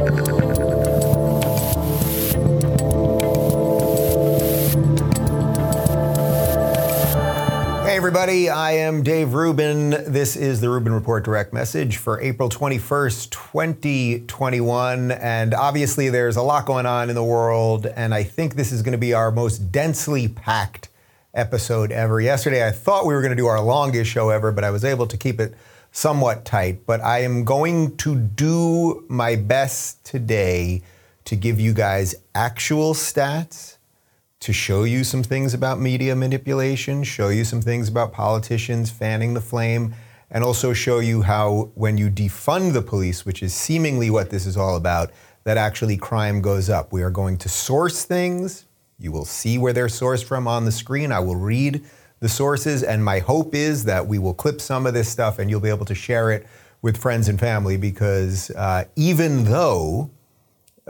Hey, everybody, I am Dave Rubin. This is the Rubin Report direct message for April 21st, 2021. And obviously, there's a lot going on in the world, and I think this is going to be our most densely packed episode ever. Yesterday, I thought we were going to do our longest show ever, but I was able to keep it somewhat tight. But I am going to do my best today to give you guys actual stats to show you some things about media manipulation, show you some things about politicians fanning the flame, and also show you how when you defund the police, which is seemingly what this is all about, that actually crime goes up. We are going to source things. You will see where they're sourced from on the screen. I will read the sources, and my hope is that we will clip some of this stuff and you'll be able to share it with friends and family because uh, even though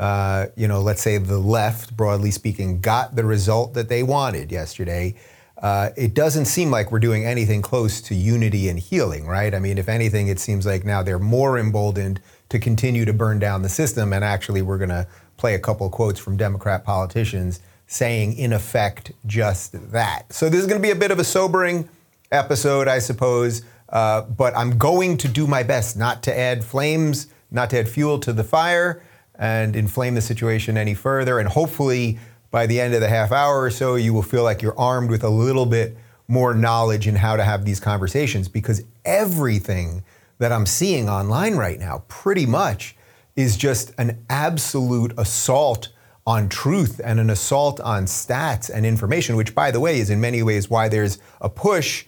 uh, you know, let's say the left, broadly speaking, got the result that they wanted yesterday, uh, it doesn't seem like we're doing anything close to unity and healing, right? I mean, if anything, it seems like now they're more emboldened to continue to burn down the system. And actually, we're going to play a couple quotes from Democrat politicians saying, in effect, just that. So this is going to be a bit of a sobering episode, I suppose. Uh, but I'm going to do my best not to add flames, not to add fuel to the fire and inflame the situation any further. And hopefully, by the end of the half hour or so, you will feel like you're armed with a little bit more knowledge in how to have these conversations because everything that I'm seeing online right now, pretty much, is just an absolute assault on truth and an assault on stats and information, which, by the way, is in many ways why there's a push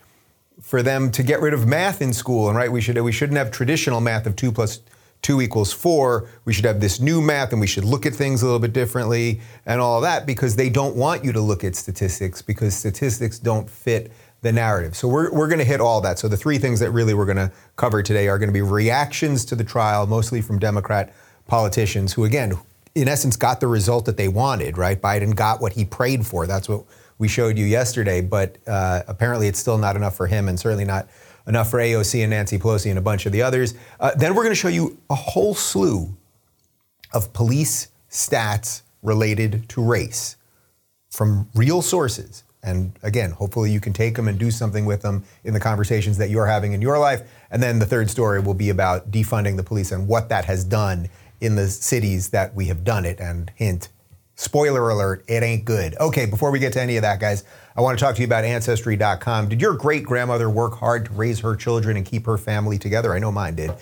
for them to get rid of math in school. And right, we should we shouldn't have traditional math of two plus 2 equals 4. We should have this new math and we should look at things a little bit differently and all that because they don't want you to look at statistics because statistics don't fit the narrative. So we're, we're going to hit all that. So the three things that really we're going to cover today are going to be reactions to the trial, mostly from Democrat politicians who, again, in essence, got the result that they wanted, right? Biden got what he prayed for. That's what we showed you yesterday. But uh, apparently it's still not enough for him and certainly not enough for AOC and Nancy Pelosi and a bunch of the others. Uh, then we're going to show you a whole slew of police stats related to race from real sources. And again, hopefully you can take them and do something with them in the conversations that you're having in your life. And then the third story will be about defunding the police and what that has done in the cities that we have done it. And hint, spoiler alert, it ain't good. Okay, before we get to any of that, guys, I want to talk to you about Ancestry.com. Did your great grandmother work hard to raise her children and keep her family together? I know mine did.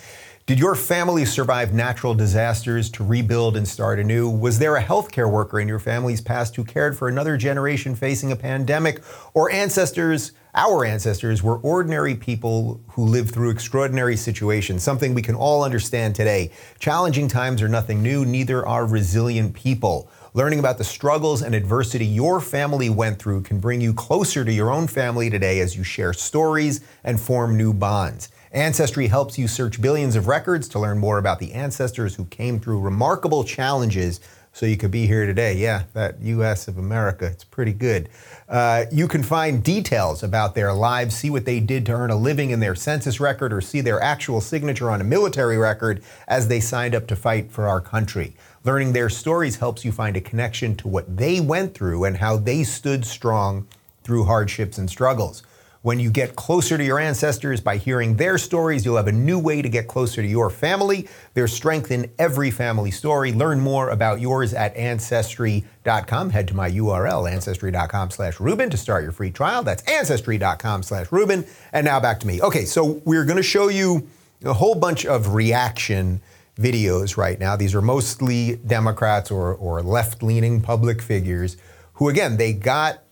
Did your family survive natural disasters to rebuild and start anew? Was there a healthcare worker in your family's past who cared for another generation facing a pandemic? Or ancestors, our ancestors, were ordinary people who lived through extraordinary situations, something we can all understand today. Challenging times are nothing new, neither are resilient people. Learning about the struggles and adversity your family went through can bring you closer to your own family today as you share stories and form new bonds. Ancestry helps you search billions of records to learn more about the ancestors who came through remarkable challenges so you could be here today. Yeah, that US of America, it's pretty good. Uh, you can find details about their lives, see what they did to earn a living in their census record, or see their actual signature on a military record as they signed up to fight for our country. Learning their stories helps you find a connection to what they went through and how they stood strong through hardships and struggles. When you get closer to your ancestors by hearing their stories, you'll have a new way to get closer to your family. There's strength in every family story. Learn more about yours at ancestry.com. Head to my URL, ancestry.com slash Rubin to start your free trial. That's ancestry.com slash Rubin. And now back to me. Okay, so we're going to show you a whole bunch of reaction videos right now. These are mostly Democrats or, or left leaning public figures who, again, they got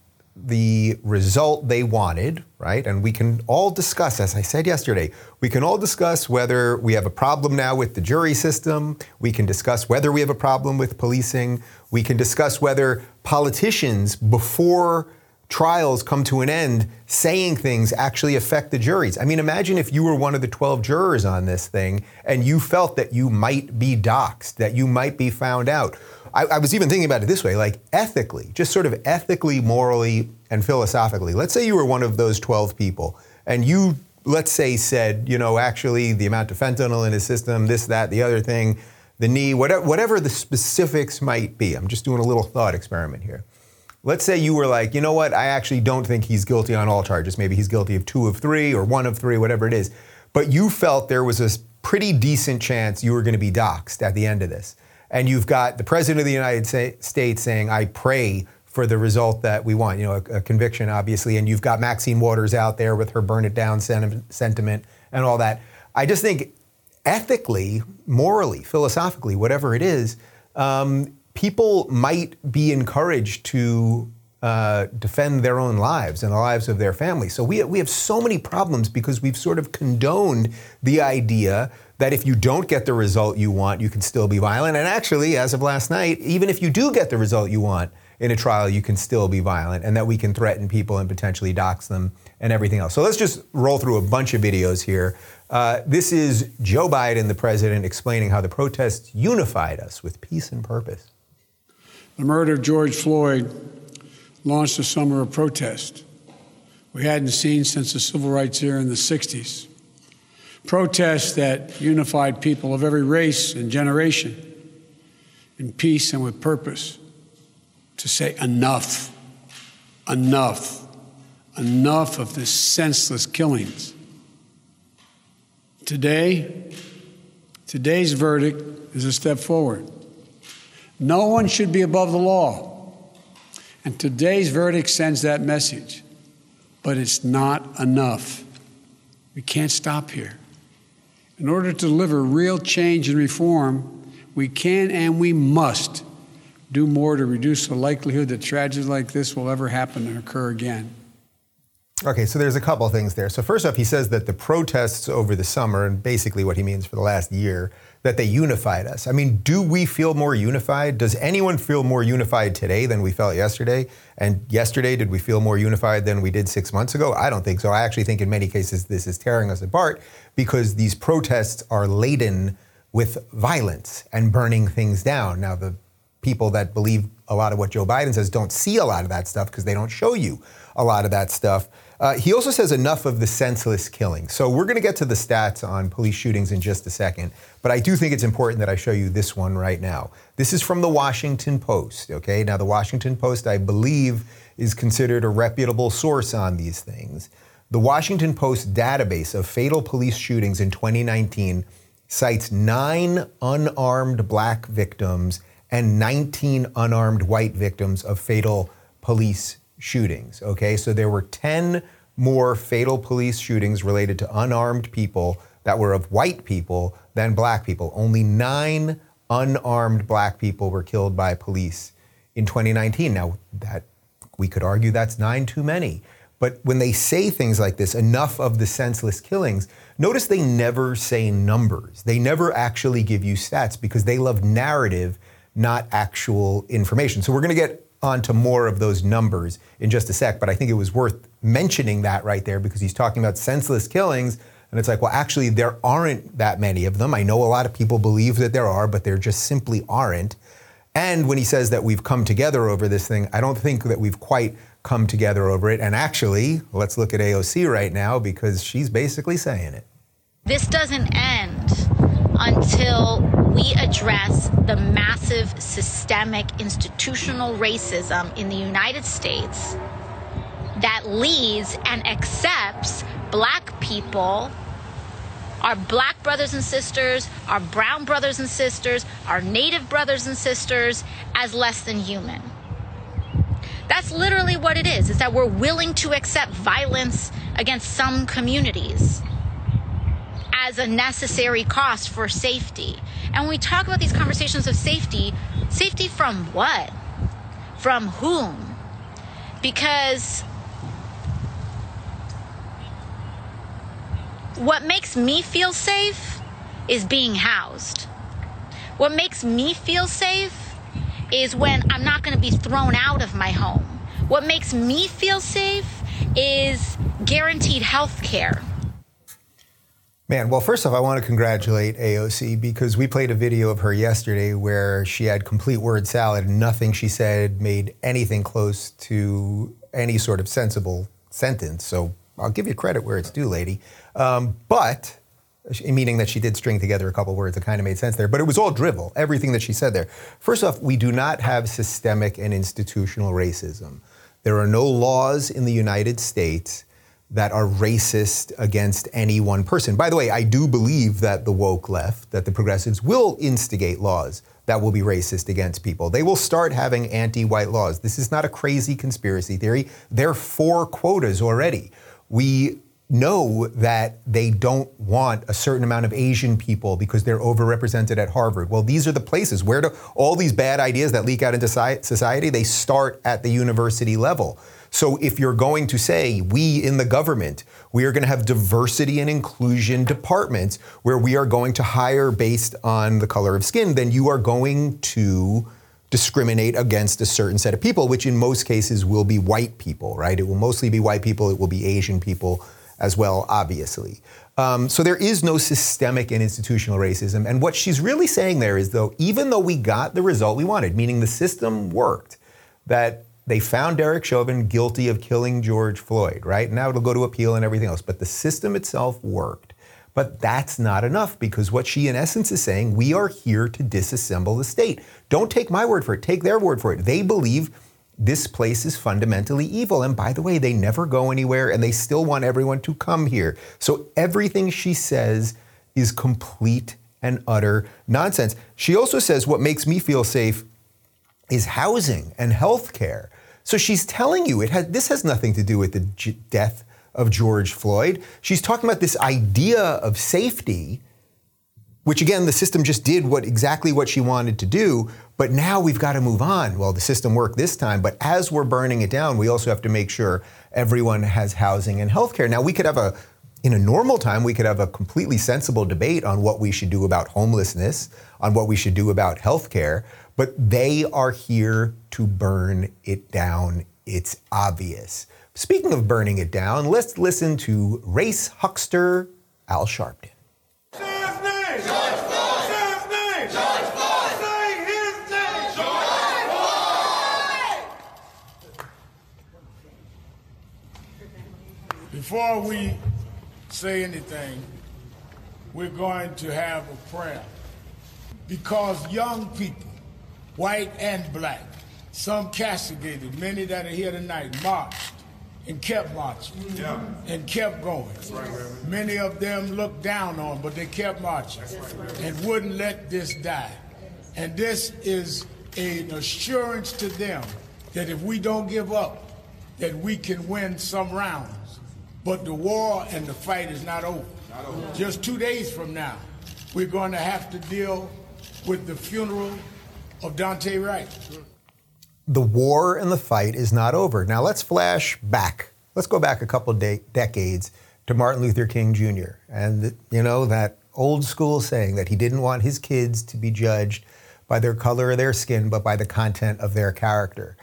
the result they wanted, right? And we can all discuss, as I said yesterday, we can all discuss whether we have a problem now with the jury system. We can discuss whether we have a problem with policing. We can discuss whether politicians, before trials come to an end, saying things actually affect the juries. I mean, imagine if you were one of the 12 jurors on this thing and you felt that you might be doxxed, that you might be found out. I, I, was even thinking about it this way like ethically, just sort of ethically, morally, and philosophically. Let's say you were one of those 12 people and you, let's say, said, you know, actually, the amount of fentanyl in his system, this, that, the other thing, the knee, whatever, whatever the specifics might be. I'm just doing a little thought experiment here. Let's say you were like, you know what, I actually don't think he's guilty on all charges. Maybe he's guilty of two of three or one of three, whatever it is. But you felt there was a pretty decent chance you were going to be doxxed at the end of this. And you've got the President of the United States saying, I pray for the result that we want, you know, a, a conviction, obviously. And you've got Maxine Waters out there with her burn it down sentiment and all that. I just think ethically, morally, philosophically, whatever it is, um, people might be encouraged to uh, defend their own lives and the lives of their families. So we, we have so many problems because we've sort of condoned the idea that if you don't get the result you want, you can still be violent. And actually, as of last night, even if you do get the result you want in a trial, you can still be violent, and that we can threaten people and potentially dox them and everything else. So let's just roll through a bunch of videos here. Uh, this is Joe Biden, the president, explaining how the protests unified us with peace and purpose. The murder of George Floyd launched a summer of protest we hadn't seen since the civil rights era in the 60s. Protests that unified people of every race and generation in peace and with purpose to say enough, enough, enough of the senseless killings. Today, today's verdict is a step forward. No one should be above the law. And today's verdict sends that message. But it's not enough. We can't stop here. In order to deliver real change and reform, we can and we must do more to reduce the likelihood that tragedies like this will ever happen and occur again. Okay, so there's a couple things there. So, first off, he says that the protests over the summer, and basically what he means for the last year, that they unified us. I mean, do we feel more unified? Does anyone feel more unified today than we felt yesterday? And yesterday, did we feel more unified than we did six months ago? I don't think so. I actually think in many cases this is tearing us apart because these protests are laden with violence and burning things down. Now, the people that believe a lot of what Joe Biden says don't see a lot of that stuff because they don't show you a lot of that stuff. Uh, he also says enough of the senseless killing. So we're going to get to the stats on police shootings in just a second, but I do think it's important that I show you this one right now. This is from the Washington Post. Okay, now the Washington Post, I believe, is considered a reputable source on these things. The Washington Post database of fatal police shootings in 2019 cites nine unarmed black victims and 19 unarmed white victims of fatal police shootings. Okay, so there were 10 more fatal police shootings related to unarmed people that were of white people than black people. Only nine unarmed black people were killed by police in 2019. Now, that we could argue that's nine too many. But when they say things like this, enough of the senseless killings, notice they never say numbers. They never actually give you stats because they love narrative, not actual information. So we're going to get onto more of those numbers in just a sec, but I think it was worth mentioning that right there because he's talking about senseless killings. And it's like, well, actually, there aren't that many of them. I know a lot of people believe that there are, but there just simply aren't. And when he says that we've come together over this thing, I don't think that we've quite come together over it. And actually, let's look at AOC right now because she's basically saying it. This doesn't end until we address the massive systemic institutional racism in the United States that leads and accepts black people, our black brothers and sisters, our brown brothers and sisters, our native brothers and sisters as less than human. That's literally what it is, is that we're willing to accept violence against some communities as a necessary cost for safety. And when we talk about these conversations of safety, safety from what? From whom? Because what makes me feel safe is being housed. What makes me feel safe is when I'm not going to be thrown out of my home. What makes me feel safe is guaranteed health care. Man, well, first off, I want to congratulate AOC because we played a video of her yesterday where she had complete word salad and nothing she said made anything close to any sort of sensible sentence. So I'll give you credit where it's due, lady. Um, but meaning that she did string together a couple words that kind of made sense there, but it was all drivel, everything that she said there. First off, we do not have systemic and institutional racism. There are no laws in the United States that are racist against any one person. By the way, I do believe that the woke left, that the progressives will instigate laws that will be racist against people. They will start having anti white laws. This is not a crazy conspiracy theory. They're for quotas already. We know that they don't want a certain amount of Asian people because they're overrepresented at Harvard. Well, these are the places where do all these bad ideas that leak out into society, they start at the university level. So if you're going to say, we in the government, we are going to have diversity and inclusion departments where we are going to hire based on the color of skin, then you are going to discriminate against a certain set of people, which in most cases will be white people, right? It will mostly be white people, it will be Asian people as well, obviously. Um, so there is no systemic and institutional racism. And what she's really saying there is, though, even though we got the result we wanted, meaning the system worked, that they found Derek Chauvin guilty of killing George Floyd, right? Now it'll go to appeal and everything else. But the system itself worked. But that's not enough because what she, in essence, is saying, we are here to disassemble the state. Don't take my word for it, take their word for it. They believe this place is fundamentally evil. And by the way, they never go anywhere and they still want everyone to come here. So everything she says is complete and utter nonsense. She also says what makes me feel safe is housing and health care. So she's telling you it has, this has nothing to do with the g- death of George Floyd. She's talking about this idea of safety which again the system just did what exactly what she wanted to do but now we've got to move on well the system worked this time but as we're burning it down we also have to make sure everyone has housing and health care now we could have a in a normal time we could have a completely sensible debate on what we should do about homelessness on what we should do about health care but they are here to burn it down. It's obvious. Speaking of burning it down let's listen to race huckster al sharpton. Before we say anything, we're going to have a prayer. Because young people, white and black, some castigated, many that are here tonight, marched and kept marching yeah. and kept going. Right, many of them looked down on, but they kept marching right, and wouldn't let this die. And this is an assurance to them that if we don't give up, that we can win some rounds. But the war and the fight is not over. Not over. Just two days from now, we're going to have to deal with the funeral of Daunte Wright. The war and the fight is not over. Now let's flash back. Let's go back a couple de- decades to Martin Luther King Jr. and you know that old school saying that he didn't want his kids to be judged by their color or their skin, but by the content of their character.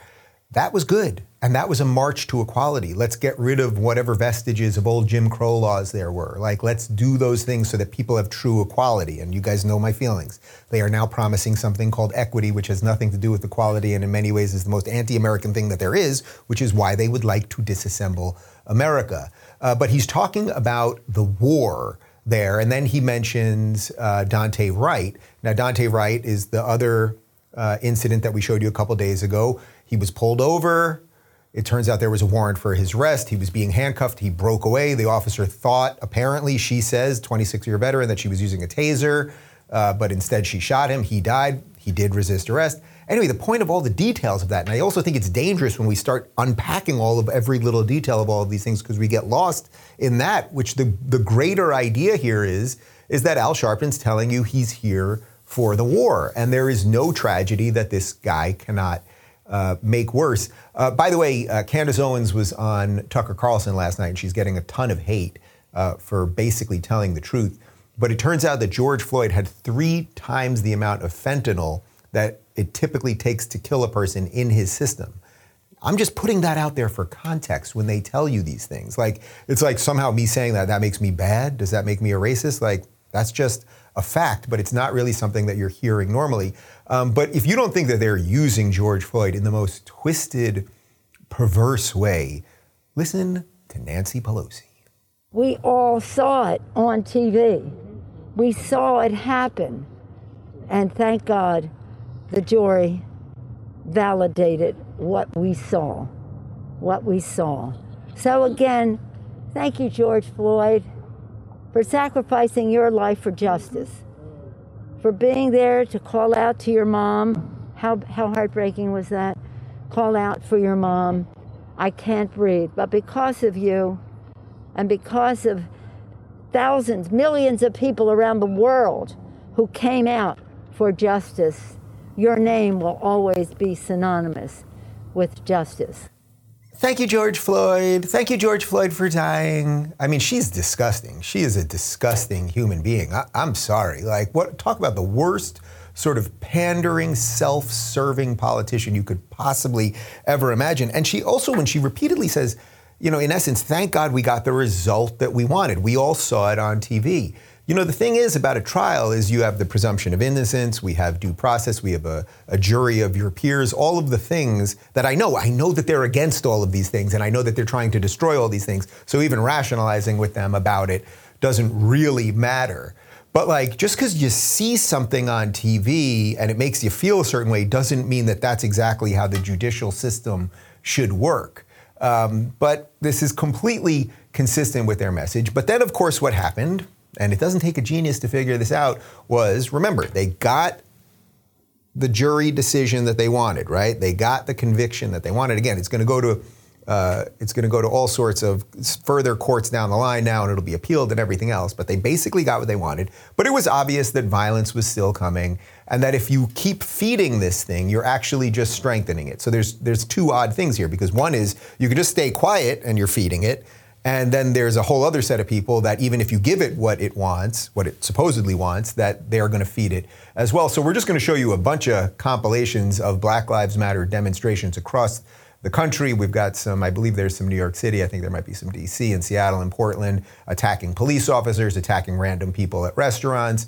That was good. And that was a march to equality. Let's get rid of whatever vestiges of old Jim Crow laws there were. Like, let's do those things so that people have true equality. And you guys know my feelings. They are now promising something called equity, which has nothing to do with equality and in many ways is the most anti American thing that there is, which is why they would like to disassemble America. Uh, but he's talking about the war there. And then he mentions uh, Daunte Wright. Now, Daunte Wright is the other uh, incident that we showed you a couple days ago. He was pulled over. It turns out there was a warrant for his arrest. He was being handcuffed. He broke away. The officer thought, apparently, she says, 26 year veteran, that she was using a taser, uh, but instead she shot him. He died. He did resist arrest. Anyway, the point of all the details of that, and I also think it's dangerous when we start unpacking all of every little detail of all of these things because we get lost in that, which the, the greater idea here is, is that Al Sharpton's telling you he's here for the war. And there is no tragedy that this guy cannot uh, make worse. Uh, by the way, uh, Candace Owens was on Tucker Carlson last night, and she's getting a ton of hate uh, for basically telling the truth. But it turns out that George Floyd had three times the amount of fentanyl that it typically takes to kill a person in his system. I'm just putting that out there for context when they tell you these things. Like, it's like somehow me saying that, that makes me bad. Does that make me a racist? Like, that's just a fact, but it's not really something that you're hearing normally. Um, but if you don't think that they're using George Floyd in the most twisted, perverse way, listen to Nancy Pelosi. We all saw it on TV. We saw it happen. And thank God the jury validated what we saw. What we saw. So, again, thank you, George Floyd, for sacrificing your life for justice, for being there to call out to your mom. How, how heartbreaking was that? Call out for your mom. I can't breathe. But because of you, and because of thousands, millions of people around the world who came out for justice, your name will always be synonymous with justice. Thank you, George Floyd. Thank you, George Floyd, for dying. I mean, she's disgusting. She is a disgusting human being. I, am sorry. Like, what? Talk about the worst sort of pandering, self-serving politician you could possibly ever imagine. And she also, when she repeatedly says, you know, in essence, thank God we got the result that we wanted. We all saw it on TV. You know, the thing is about a trial is you have the presumption of innocence, we have due process, we have a, a, jury of your peers, all of the things that I know. I know that they're against all of these things, and I know that they're trying to destroy all these things. So even rationalizing with them about it doesn't really matter. But like, just because you see something on TV and it makes you feel a certain way doesn't mean that that's exactly how the judicial system should work. Um, but this is completely consistent with their message. But then, of course, what happened, and it doesn't take a genius to figure this out, was remember, they got the jury decision that they wanted, right? They got the conviction that they wanted. Again, it's going to go to uh, it's going to go to all sorts of further courts down the line now, and it'll be appealed and everything else. But they basically got what they wanted. But it was obvious that violence was still coming, and that if you keep feeding this thing, you're actually just strengthening it. So there's there's two odd things here because one is you can just stay quiet and you're feeding it. And then there's a whole other set of people that even if you give it what it wants, what it supposedly wants, that they're going to feed it as well. So we're just going to show you a bunch of compilations of Black Lives Matter demonstrations across the country. We've got some, I believe there's some New York City, I think there might be some DC and Seattle and Portland, attacking police officers, attacking random people at restaurants,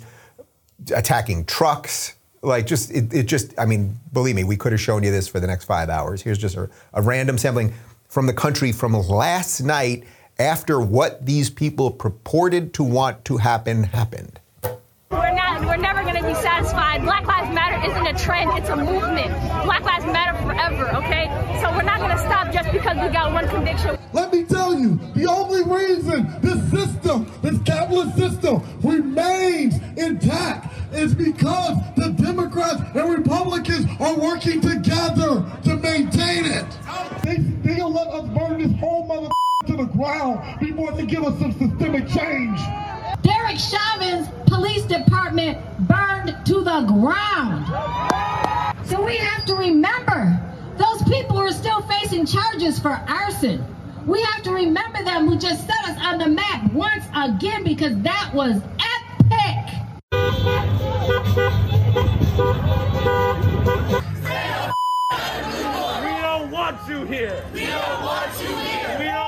attacking trucks. Like just, it, it just, I mean, believe me, we could have shown you this for the next five hours. Here's just a, a random sampling from the country from last night after what these people purported to want to happen happened. We're not. We're never going to be satisfied. Black Lives Matter isn't a trend. It's a movement. Black Lives Matter forever. Okay. So we're not going to stop just because we got one conviction. Let me tell you, the only reason this system, this capitalist system, remains intact is because the Democrats and Republicans are working together to maintain it. They, they'll let us burn this whole mother to the ground before they give us some systemic change. Derek Chauvin's police department burned to the ground. So we have to remember those people who are still facing charges for arson. We have to remember them who just set us on the map once again because that was epic. We don't want you here. We don't want you here.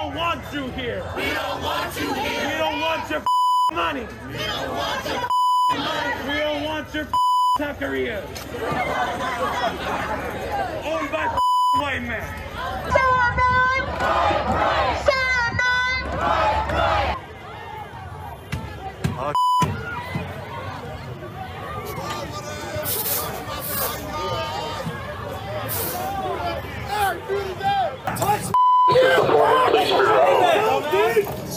We don't want you here. We don't want you here. We don't want your money. We don't want your money. We don't want your taqueria. Owned by white men. Oh,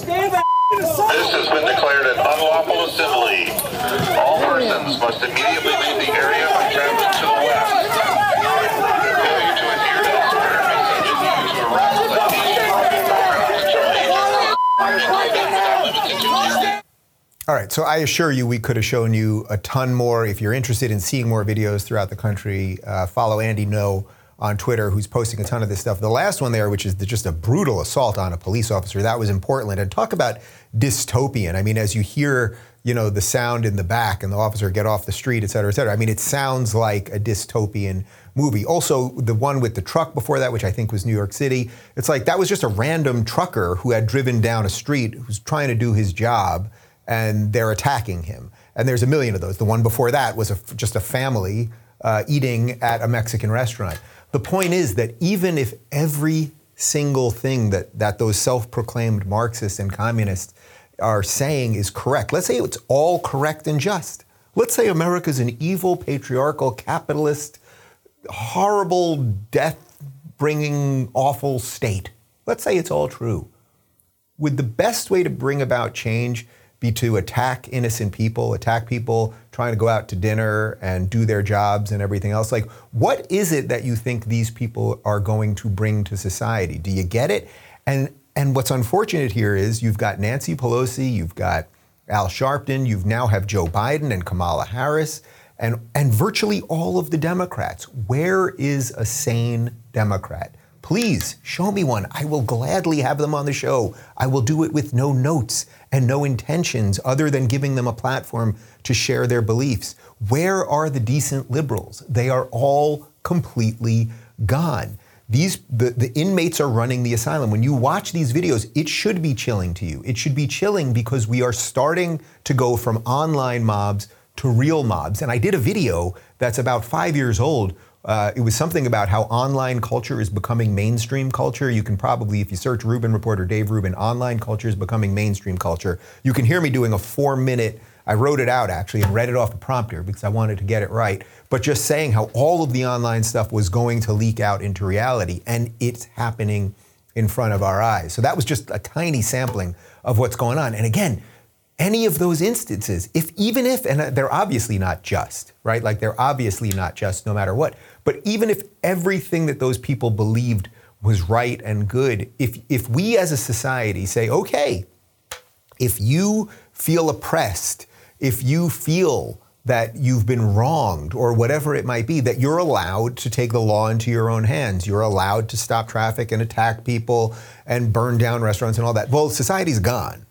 This has been declared an unlawful assembly. All persons must immediately leave the area by traveling to the west. Failure to adhere to this order may subject you to arrest, citation, All right, so I assure you, we could have shown you a ton more. If you're interested in seeing more videos throughout the country, uh, follow Andy Ngo on Twitter, who's posting a ton of this stuff. The last one there, which is the, just a brutal assault on a police officer, that was in Portland. And talk about dystopian. I mean, as you hear, you know, the sound in the back and the officer get off the street, et cetera, et cetera. I mean, it sounds like a dystopian movie. Also, the one with the truck before that, which I think was New York City, it's like that was just a random trucker who had driven down a street who's trying to do his job and they're attacking him. And there's a million of those. The one before that was a, just a family uh, eating at a Mexican restaurant. The point is that even if every single thing that, that those self proclaimed Marxists and communists are saying is correct. Let's say it's all correct and just. Let's say America's an evil, patriarchal, capitalist, horrible, death bringing, awful state. Let's say it's all true. Would the best way to bring about change be to attack innocent people, attack people trying to go out to dinner and do their jobs and everything else? Like, what is it that you think these people are going to bring to society? Do you get it? And and what's unfortunate here is you've got Nancy Pelosi, you've got Al Sharpton, you've now have Joe Biden and Kamala Harris, and, and virtually all of the Democrats. Where is a sane Democrat? Please show me one. I will gladly have them on the show. I will do it with no notes and no intentions other than giving them a platform to share their beliefs. Where are the decent liberals? They are all completely gone. These the, the inmates are running the asylum. When you watch these videos, it should be chilling to you. It should be chilling because we are starting to go from online mobs to real mobs. And I did a video that's about five years old. Uh, it was something about how online culture is becoming mainstream culture. You can probably, if you search Rubin Reporter Dave Rubin, online culture is becoming mainstream culture. You can hear me doing a four minute I wrote it out actually and read it off the prompter because I wanted to get it right. But just saying how all of the online stuff was going to leak out into reality, and it's happening in front of our eyes. So that was just a tiny sampling of what's going on. And again, any of those instances, if even if, and they're obviously not just, right? Like they're obviously not just no matter what. But even if everything that those people believed was right and good, if if we as a society say, okay, if you feel oppressed, if you feel that you've been wronged or whatever it might be, that you're allowed to take the law into your own hands. You're allowed to stop traffic and attack people and burn down restaurants and all that. Well, society's gone.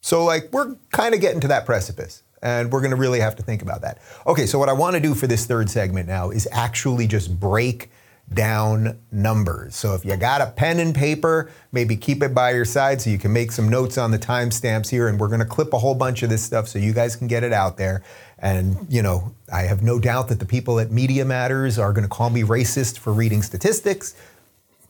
So, like, we're kind of getting to that precipice. And we're going to really have to think about that. Okay, so what I want to do for this third segment now is actually just break down numbers. So if you got a pen and paper, maybe keep it by your side so you can make some notes on the timestamps here. And we're going to clip a whole bunch of this stuff so you guys can get it out there. And, you know, I have no doubt that the people at Media Matters are going to call me racist for reading statistics.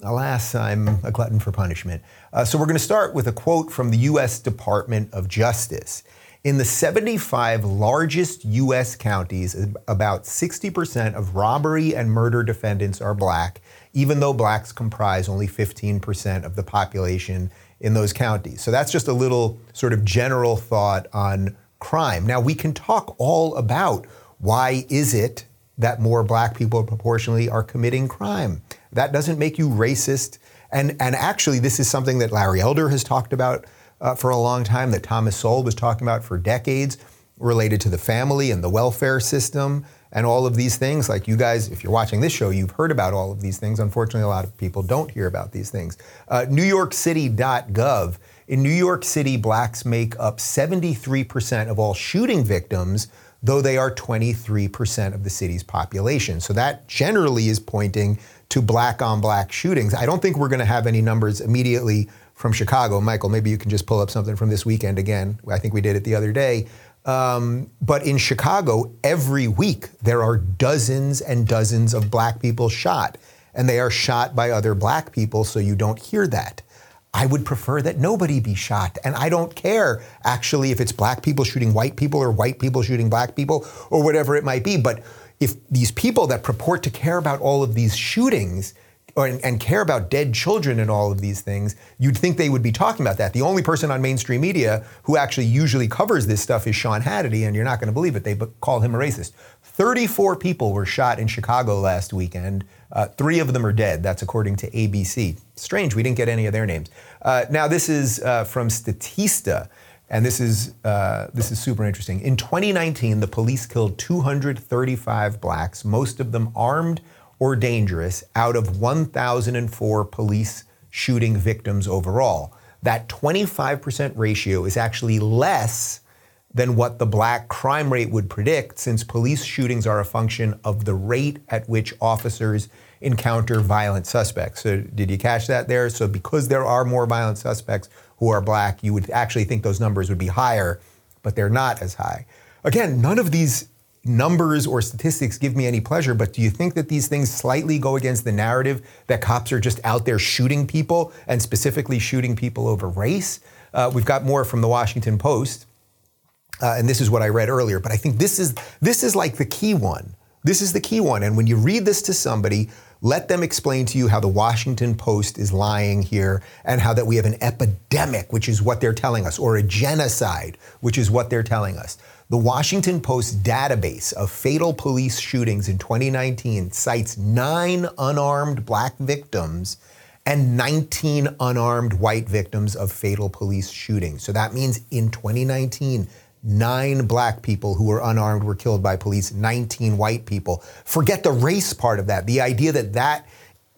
Alas, I'm a glutton for punishment. Uh, so we're going to start with a quote from the U.S. Department of Justice. In the 75 largest U.S. counties, about 60% of robbery and murder defendants are black, even though blacks comprise only 15% of the population in those counties. So that's just a little sort of general thought on crime. Now, we can talk all about why is it that more black people proportionally are committing crime. That doesn't make you racist. And, and actually, this is something that Larry Elder has talked about uh, for a long time that Thomas Sowell was talking about for decades related to the family and the welfare system and all of these things. Like you guys, if you're watching this show, you've heard about all of these things. Unfortunately, a lot of people don't hear about these things. Uh, NewYorkCity.gov. In New York City, blacks make up 73% of all shooting victims, though they are 23% of the city's population. So that generally is pointing to black on black shootings. I don't think we're going to have any numbers immediately from Chicago. Michael, maybe you can just pull up something from this weekend again. I think we did it the other day. Um, but in Chicago, every week there are dozens and dozens of black people shot, and they are shot by other black people, so you don't hear that. I would prefer that nobody be shot. And I don't care actually if it's black people shooting white people or white people shooting black people or whatever it might be. But if these people that purport to care about all of these shootings or, and care about dead children and all of these things, you'd think they would be talking about that. The only person on mainstream media who actually usually covers this stuff is Sean Hannity, and you're not going to believe it. They call him a racist. 34 people were shot in Chicago last weekend. Uh, three of them are dead. That's according to ABC. Strange, we didn't get any of their names. Uh, now, this is uh, from Statista. And this is uh, this is super interesting. In 2019, the police killed 235 blacks, most of them armed or dangerous out of 1,004 police shooting victims overall. That 25% ratio is actually less than what the black crime rate would predict, since police shootings are a function of the rate at which officers encounter violent suspects. So, did you catch that there? So, because there are more violent suspects who are black, you would actually think those numbers would be higher, but they're not as high. Again, none of these numbers or statistics give me any pleasure, but do you think that these things slightly go against the narrative that cops are just out there shooting people and specifically shooting people over race? Uh, we've got more from the Washington Post, uh, and this is what I read earlier. But I think this is this is like the key one. This is the key one. And when you read this to somebody, let them explain to you how the Washington Post is lying here and how that we have an epidemic, which is what they're telling us, or a genocide, which is what they're telling us. The Washington Post database of fatal police shootings in 2019 cites nine unarmed black victims and 19 unarmed white victims of fatal police shootings. So that means in 2019, nine black people who were unarmed were killed by police, 19 white people. Forget the race part of that. The idea that that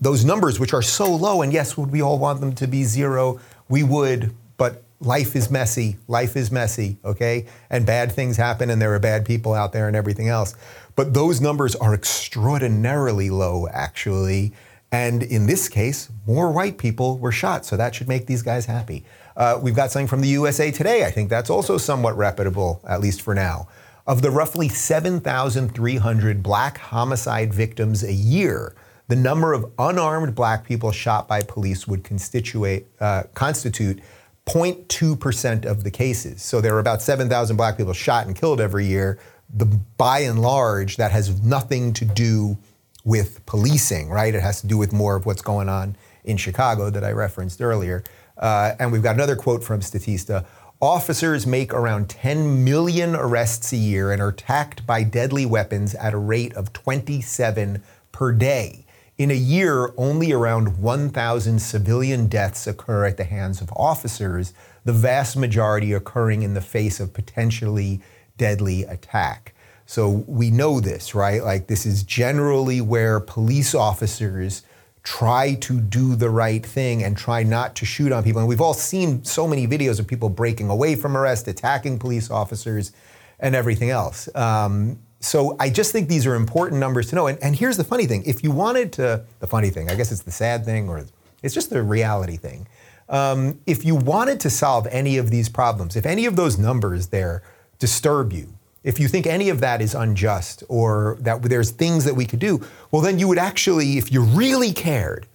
those numbers, which are so low, and yes, would we all want them to be zero? We would, but life is messy. Life is messy, okay? And bad things happen, and there are bad people out there and everything else. But those numbers are extraordinarily low, actually. And in this case, more white people were shot, so that should make these guys happy. Uh, we've got something from the USA Today. I think that's also somewhat reputable, at least for now. Of the roughly 7,300 black homicide victims a year, the number of unarmed black people shot by police would constitute, uh, constitute 0.2% of the cases. So there are about 7,000 black people shot and killed every year. The, by and large, that has nothing to do with policing, right? It has to do with more of what's going on in Chicago that I referenced earlier. Uh, and we've got another quote from Statista. Officers make around 10 million arrests a year and are attacked by deadly weapons at a rate of 27 per day. In a year, only around 1,000 civilian deaths occur at the hands of officers, the vast majority occurring in the face of potentially deadly attack. So we know this, right? Like, this is generally where police officers try to do the right thing and try not to shoot on people. And we've all seen so many videos of people breaking away from arrest, attacking police officers, and everything else. Um, so I just think these are important numbers to know. And, and here's the funny thing if you wanted to, the funny thing, I guess it's the sad thing or it's just the reality thing. Um, if you wanted to solve any of these problems, if any of those numbers there disturb you, if you think any of that is unjust or that there's things that we could do, well, then you would actually, if you really cared,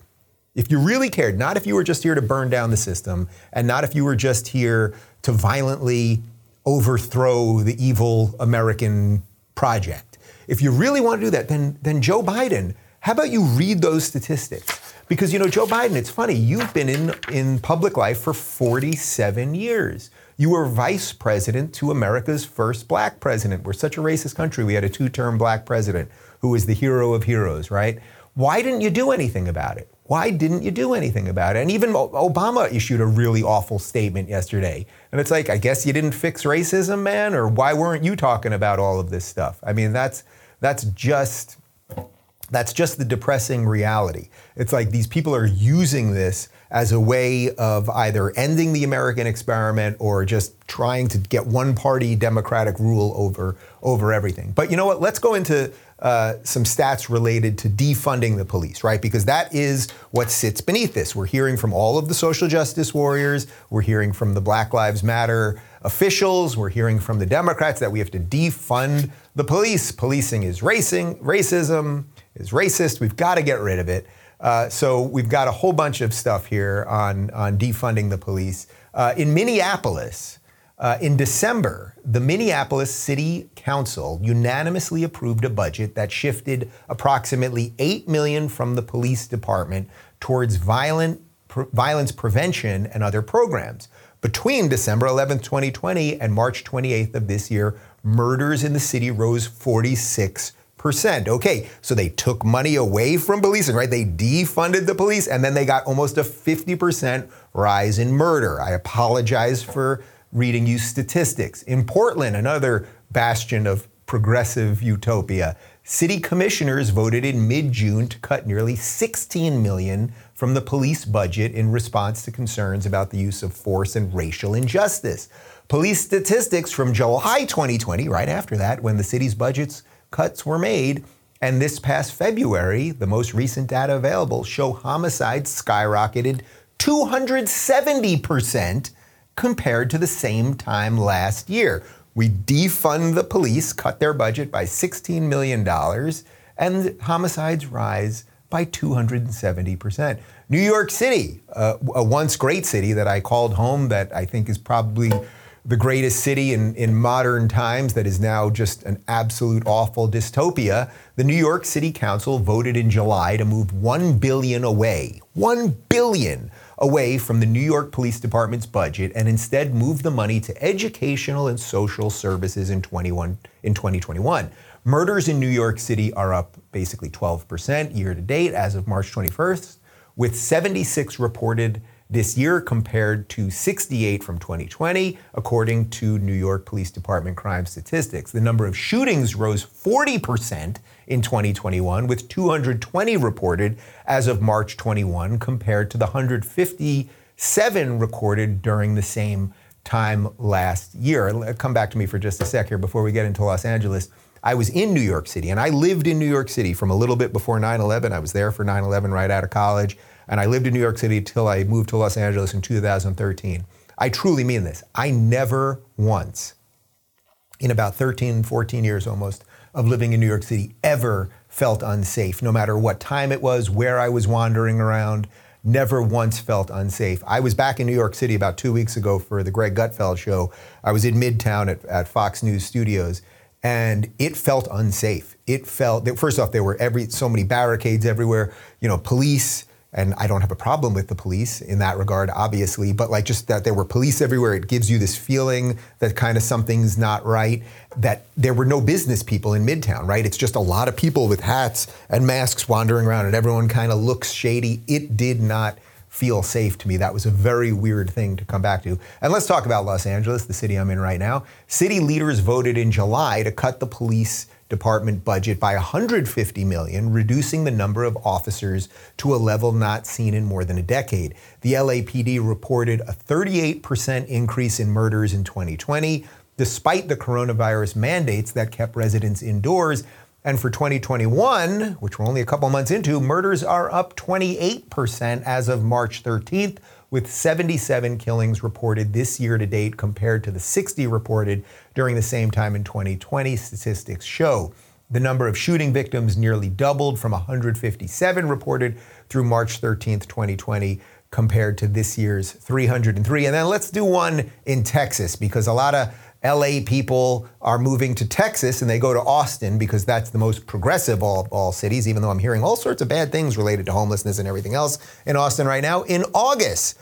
if you really cared, not if you were just here to burn down the system and not if you were just here to violently overthrow the evil American project. If you really want to do that, then, then Joe Biden, how about you read those statistics? Because, you know, Joe Biden, it's funny, you've been in, in public life for 47 years. You were vice president to America's first black president. We're such a racist country. We had a two term black president who was the hero of heroes, right? Why didn't you do anything about it? Why didn't you do anything about it? And even Obama issued a really awful statement yesterday. And it's like, I guess you didn't fix racism, man, or why weren't you talking about all of this stuff? I mean, that's that's just that's just the depressing reality. It's like these people are using this as a way of either ending the American experiment or just trying to get one party democratic rule over over everything. But you know what? Let's go into uh, some stats related to defunding the police, right? Because that is what sits beneath this. We're hearing from all of the social justice warriors, we're hearing from the Black Lives Matter officials, we're hearing from the Democrats that we have to defund the police. Policing is racing, racism is racist. We've got to get rid of it. Uh, so we've got a whole bunch of stuff here on, on defunding the police. Uh, in Minneapolis, uh, in December, the Minneapolis City Council unanimously approved a budget that shifted approximately 8 million from the police department towards violent, violence prevention and other programs. Between December 11, 2020 and March 28th of this year, murders in the city rose 46 percent. Okay, so they took money away from policing, right? They defunded the police and then they got almost a 50% rise in murder. I apologize for reading you statistics. In Portland, another bastion of progressive utopia, city commissioners voted in mid-June to cut nearly 16 million from the police budget in response to concerns about the use of force and racial injustice. Police statistics from July 2020, right after that, when the city's budgets cuts were made. And this past February, the most recent data available show homicides skyrocketed 270% compared to the same time last year. We defund the police, cut their budget by $16 million, and homicides rise by 270%. New York City, uh, a once great city that I called home, that I think is probably the greatest city in, in modern times that is now just an absolute awful dystopia. The New York City Council voted in July to move 1 billion away. 1 billion away from the New York Police Department's budget and instead move the money to educational and social services in 21 in 2021. Murders in New York City are up basically 12% year to date as of March 21st, with 76 reported this year compared to 68 from 2020, according to New York Police Department crime statistics. The number of shootings rose 40% in 2021, with 220 reported as of March 21, compared to the 157 recorded during the same time last year. Come back to me for just a sec here before we get into Los Angeles. I was in New York City and I lived in New York City from a little bit before 9 11. I was there for 9 11 right out of college. And I lived in New York City till I moved to Los Angeles in 2013. I truly mean this. I never once, in about 13, 14 years almost of living in New York City, ever felt unsafe, no matter what time it was, where I was wandering around. Never once felt unsafe. I was back in New York City about two weeks ago for the Greg Gutfeld show. I was in Midtown at, at Fox News Studios and it felt unsafe. It felt first off there were every so many barricades everywhere, you know, police and I don't have a problem with the police in that regard, obviously, but like just that there were police everywhere, it gives you this feeling that kind of something's not right. That there were no business people in Midtown, right? It's just a lot of people with hats and masks wandering around, and everyone kind of looks shady. It did not feel safe to me. That was a very weird thing to come back to. And let's talk about Los Angeles, the city I'm in right now. City leaders voted in July to cut the police department budget by 150 million, reducing the number of officers to a level not seen in more than a decade. The LAPD reported a 38% increase in murders in 2020, despite the coronavirus mandates that kept residents indoors and for 2021, which we're only a couple months into, murders are up 28% as of March 13th, with 77 killings reported this year to date compared to the 60 reported during the same time in 2020, statistics show. The number of shooting victims nearly doubled from 157 reported through March 13th, 2020, compared to this year's 303. And then let's do one in Texas because a lot of LA people are moving to Texas and they go to Austin because that's the most progressive of all cities, even though I'm hearing all sorts of bad things related to homelessness and everything else in Austin right now. In August,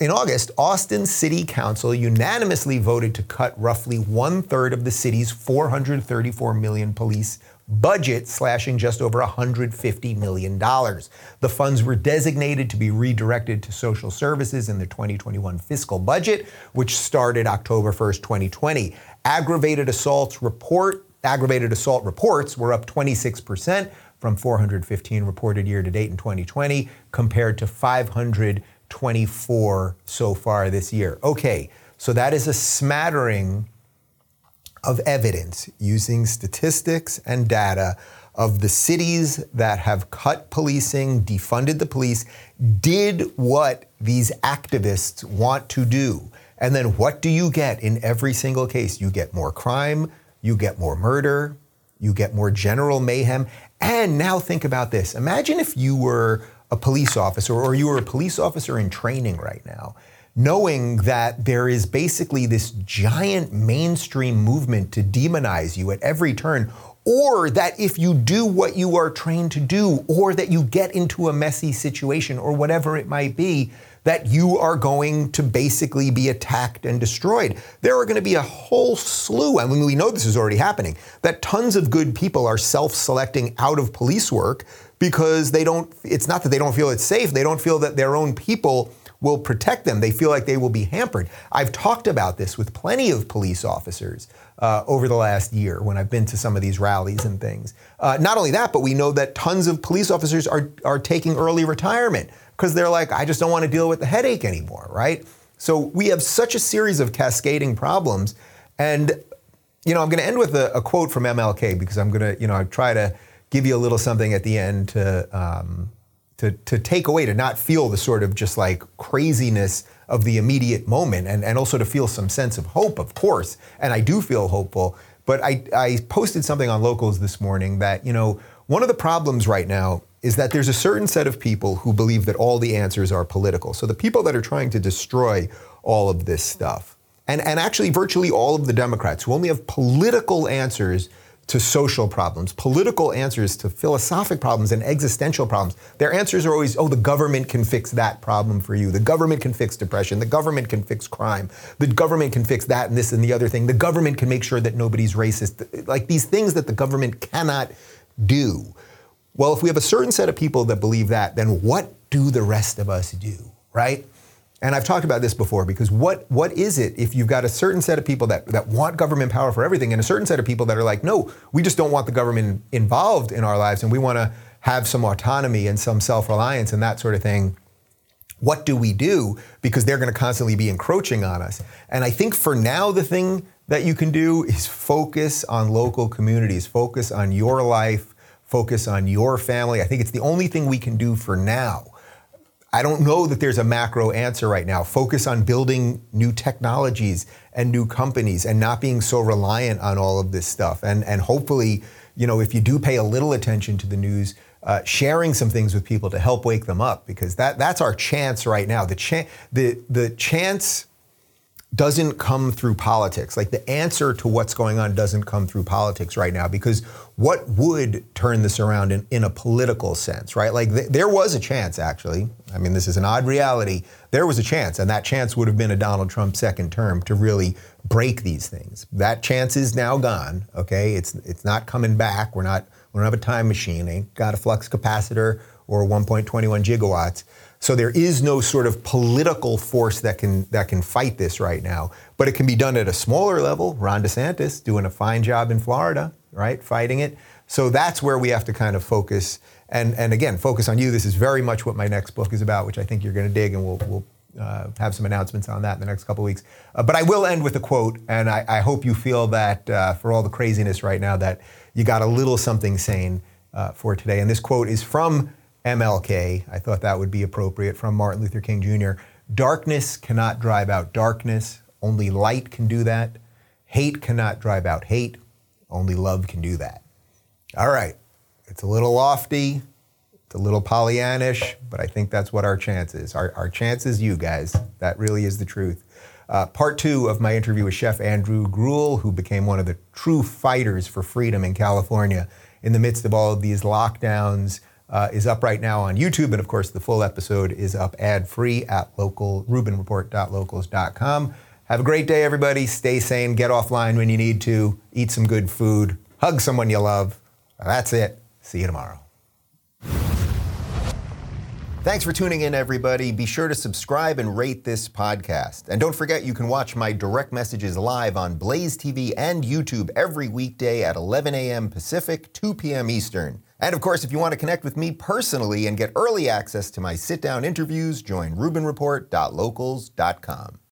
in August, Austin City Council unanimously voted to cut roughly one third of the city's 434 million police budget, slashing just over $150 million. The funds were designated to be redirected to social services in the 2021 fiscal budget, which started October 1st, 2020. Aggravated assaults report aggravated assault reports were up 26% from 415 reported year to date in 2020 compared to 524 so far this year. Okay, so that is a smattering of evidence using statistics and data of the cities that have cut policing, defunded the police, did what these activists want to do. And then what do you get in every single case? You get more crime, you get more murder, you get more general mayhem. And now think about this. Imagine if you were a police officer or you were a police officer in training right now knowing that there is basically this giant mainstream movement to demonize you at every turn, or that if you do what you are trained to do, or that you get into a messy situation, or whatever it might be, that you are going to basically be attacked and destroyed. There are going to be a whole slew, mean, we know this is already happening, that tons of good people are self selecting out of police work because they don't, it's not that they don't feel it's safe, they don't feel that their own people will protect them. They feel like they will be hampered. I've talked about this with plenty of police officers uh, over the last year when I've been to some of these rallies and things. Uh, not only that, but we know that tons of police officers are, are taking early retirement because they're like, I just don't want to deal with the headache anymore, right? So we have such a series of cascading problems. And, you know, I'm going to end with a, a quote from MLK because I'm going to, you know, I try to give you a little something at the end to, um, to, to take away, to not feel the sort of just like craziness of the immediate moment, and, and also to feel some sense of hope, of course. And I do feel hopeful. But I, I posted something on locals this morning that, you know, one of the problems right now is that there's a certain set of people who believe that all the answers are political. So the people that are trying to destroy all of this stuff, and, and actually virtually all of the Democrats who only have political answers to social problems, political answers to philosophic problems and existential problems. Their answers are always, oh, the government can fix that problem for you. The government can fix depression. The government can fix crime. The government can fix that and this and the other thing. The government can make sure that nobody's racist. Like these things that the government cannot do. Well, if we have a certain set of people that believe that, then what do the rest of us do, right? And I've talked about this before because what what is it if you've got a certain set of people that, that want government power for everything and a certain set of people that are like, no, we just don't want the government involved in our lives and we want to have some autonomy and some self-reliance and that sort of thing. What do we do? Because they're going to constantly be encroaching on us. And I think for now, the thing that you can do is focus on local communities, focus on your life, focus on your family. I think it's the only thing we can do for now I don't know that there's a macro answer right now. Focus on building new technologies and new companies and not being so reliant on all of this stuff. And, and hopefully, you know, if you do pay a little attention to the news, uh, sharing some things with people to help wake them up because that, that's our chance right now. The, cha- the, the chance doesn't come through politics. Like the answer to what's going on doesn't come through politics right now because what would turn this around in, in a political sense, right? Like th- there was a chance, actually. I mean, this is an odd reality. There was a chance, and that chance would have been a Donald Trump second term to really break these things. That chance is now gone. Okay, it's it's not coming back. We're not we don't have a time machine. Ain't got a flux capacitor or 1.21 gigawatts. So there is no sort of political force that can that can fight this right now. But it can be done at a smaller level. Ron DeSantis doing a fine job in Florida, right, fighting it. So that's where we have to kind of focus and and again focus on you. This is very much what my next book is about, which I think you're going to dig, and we'll we'll uh, have some announcements on that in the next couple weeks. Uh, but I will end with a quote, and I, I hope you feel that uh, for all the craziness right now, that you got a little something sane uh, for today. And this quote is from MLK. I thought that would be appropriate from Martin Luther King Jr. Darkness cannot drive out darkness, only light can do that. Hate cannot drive out hate, only love can do that. All right, it's a little lofty, it's a little Pollyannish, but I think that's what our chance is. Our, our chance is you guys. That really is the truth. Uh, part two of my interview with Chef Andrew Gruel, who became one of the true fighters for freedom in California in the midst of all of these lockdowns uh, is up right now on YouTube. And of course, the full episode is up ad free at local, RubinReport.locals.com. Have a great day, everybody. Stay sane. Get offline when you need to. Eat some good food. Hug someone you love. That's it. See you tomorrow. Thanks for tuning in, everybody. Be sure to subscribe and rate this podcast. And don't forget, you can watch my direct messages live on Blaze TV and YouTube every weekday at 11 a.m. Pacific, 2 p.m. Eastern. And of course, if you want to connect with me personally and get early access to my sit down interviews, join RubinReport.locals.com.